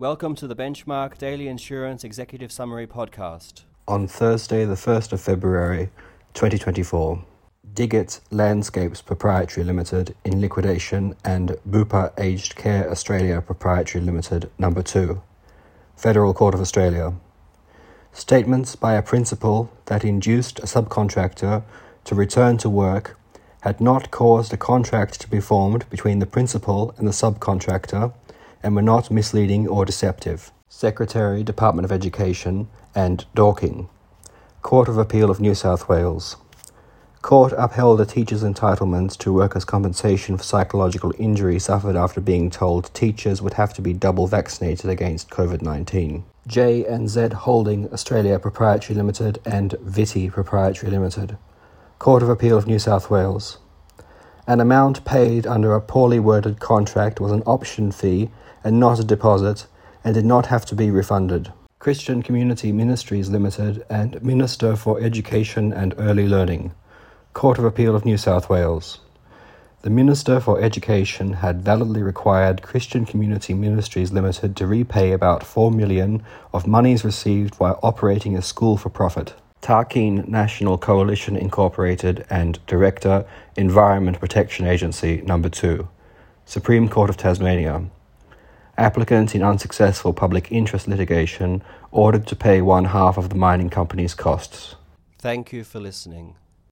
Welcome to the Benchmark Daily Insurance Executive Summary Podcast. On Thursday, the 1st of February 2024, Diggett Landscapes Proprietary Limited in liquidation and Bupa Aged Care Australia Proprietary Limited number 2. Federal Court of Australia. Statements by a principal that induced a subcontractor to return to work had not caused a contract to be formed between the principal and the subcontractor and were not misleading or deceptive. Secretary, Department of Education, and Dorking. Court of Appeal of New South Wales. Court upheld a teacher's entitlement to workers' compensation for psychological injury suffered after being told teachers would have to be double vaccinated against COVID 19. J and Z Holding Australia Proprietary Limited and Viti Proprietary Limited. Court of Appeal of New South Wales. An amount paid under a poorly worded contract was an option fee and not a deposit and did not have to be refunded. Christian Community Ministries Limited and Minister for Education and Early Learning. Court of Appeal of New South Wales. The Minister for Education had validly required Christian Community Ministries Limited to repay about 4 million of monies received while operating a school for profit. Tarkine National Coalition Incorporated and Director, Environment Protection Agency Number 2. Supreme Court of Tasmania. Applicant in unsuccessful public interest litigation ordered to pay one half of the mining company's costs. Thank you for listening.